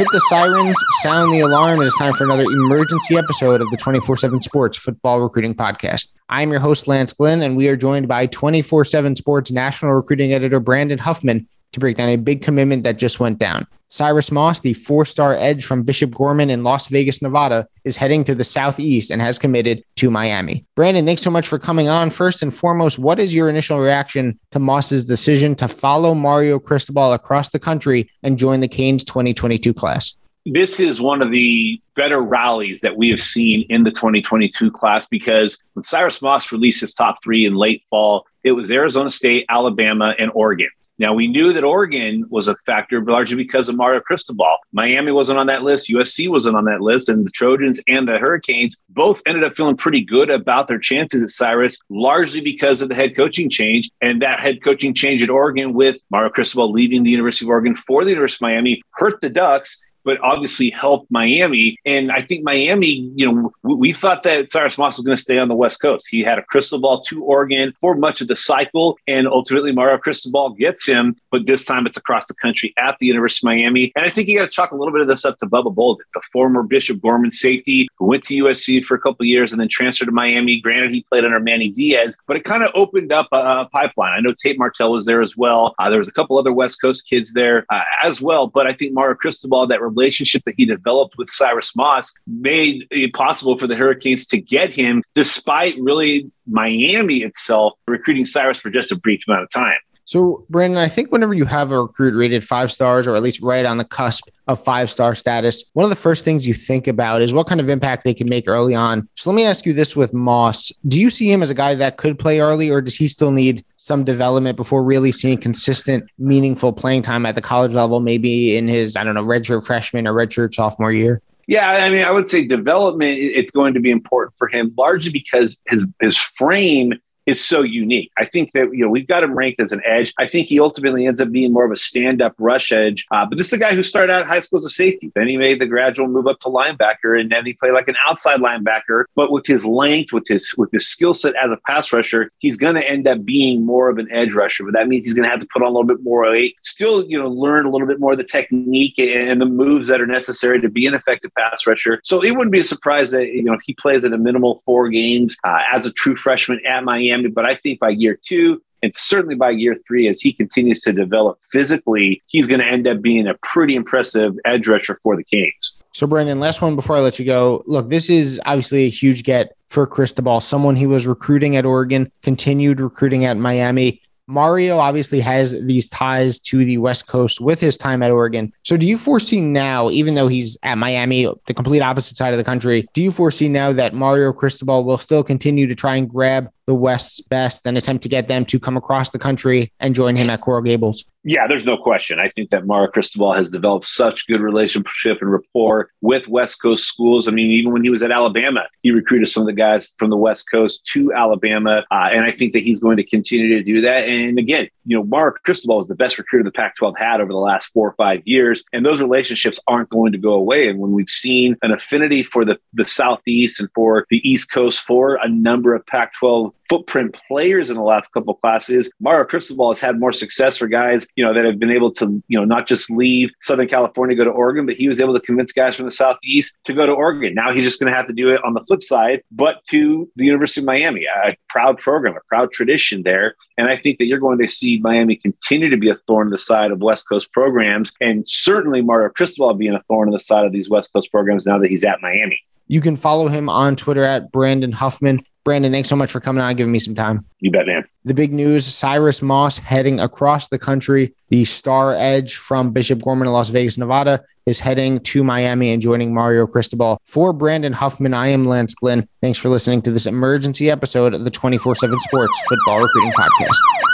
Hit the sirens, sound the alarm. It is time for another emergency episode of the 24 7 Sports Football Recruiting Podcast. I'm your host, Lance Glenn, and we are joined by 24 7 Sports National Recruiting Editor Brandon Huffman to break down a big commitment that just went down. Cyrus Moss, the four star edge from Bishop Gorman in Las Vegas, Nevada, is heading to the Southeast and has committed to Miami. Brandon, thanks so much for coming on. First and foremost, what is your initial reaction to Moss's decision to follow Mario Cristobal across the country and join the Canes 2022 class? This is one of the better rallies that we have seen in the 2022 class because when Cyrus Moss released his top three in late fall, it was Arizona State, Alabama, and Oregon. Now, we knew that Oregon was a factor largely because of Mario Cristobal. Miami wasn't on that list. USC wasn't on that list. And the Trojans and the Hurricanes both ended up feeling pretty good about their chances at Cyrus, largely because of the head coaching change. And that head coaching change at Oregon with Mario Cristobal leaving the University of Oregon for the University of Miami hurt the Ducks but obviously helped Miami. And I think Miami, you know, we, we thought that Cyrus Moss was going to stay on the West Coast. He had a crystal ball to Oregon for much of the cycle, and ultimately Mario Cristobal gets him, but this time it's across the country at the University of Miami. And I think you got to chalk a little bit of this up to Bubba Bolden, the former Bishop Gorman safety who went to USC for a couple years and then transferred to Miami. Granted, he played under Manny Diaz, but it kind of opened up a, a, pipeline. I know Tate Martell was there as well. Uh, there was a couple other West Coast kids there uh, as well, but I think Mario Cristobal, that relationship that he developed with Cyrus Moss made it possible for the Hurricanes to get him, despite really Miami itself recruiting Cyrus for just a brief amount of time. So, Brandon, I think whenever you have a recruit rated five stars or at least right on the cusp of five star status, one of the first things you think about is what kind of impact they can make early on. So, let me ask you this with Moss Do you see him as a guy that could play early, or does he still need some development before really seeing consistent, meaningful playing time at the college level, maybe in his, I don't know, redshirt freshman or redshirt sophomore year? Yeah, I mean, I would say development. It's going to be important for him, largely because his his frame is so unique. I think that you know we've got him ranked as an edge. I think he ultimately ends up being more of a stand-up rush edge. Uh, but this is a guy who started out high school as a safety. Then he made the gradual move up to linebacker, and then he played like an outside linebacker. But with his length, with his with his skill set as a pass rusher, he's going to end up being more of an edge rusher. But that means he's going to have to put on a little bit more weight. Still, you know, learn a little bit more of the technique and the moves that are necessary to be an effective pass rusher. So it wouldn't be a surprise that you know if he plays at a minimal four games uh, as a true freshman at Miami but I think by year two, and certainly by year three, as he continues to develop physically, he's going to end up being a pretty impressive edge rusher for the Canes. So, Brandon, last one before I let you go. Look, this is obviously a huge get for Cristobal, someone he was recruiting at Oregon, continued recruiting at Miami. Mario obviously has these ties to the West Coast with his time at Oregon. So, do you foresee now, even though he's at Miami, the complete opposite side of the country, do you foresee now that Mario Cristobal will still continue to try and grab the West's best and attempt to get them to come across the country and join him at Coral Gables? Yeah, there's no question. I think that Mario Cristobal has developed such good relationship and rapport with West Coast schools. I mean, even when he was at Alabama, he recruited some of the guys from the West Coast to Alabama, uh, and I think that he's going to continue to do that. And again, you know, Mario Cristobal is the best recruiter the Pac-12 had over the last four or five years, and those relationships aren't going to go away. And when we've seen an affinity for the the Southeast and for the East Coast for a number of Pac-12 footprint players in the last couple classes. Mario Cristobal has had more success for guys, you know, that have been able to, you know, not just leave Southern California, go to Oregon, but he was able to convince guys from the Southeast to go to Oregon. Now he's just going to have to do it on the flip side, but to the University of Miami, a proud program, a proud tradition there. And I think that you're going to see Miami continue to be a thorn in the side of West Coast programs, and certainly Mario Cristobal being a thorn in the side of these West Coast programs now that he's at Miami. You can follow him on Twitter at Brandon Huffman. Brandon, thanks so much for coming on and giving me some time. You bet, man. The big news Cyrus Moss heading across the country. The star edge from Bishop Gorman in Las Vegas, Nevada, is heading to Miami and joining Mario Cristobal. For Brandon Huffman, I am Lance Glenn. Thanks for listening to this emergency episode of the 24 7 Sports Football Recruiting Podcast.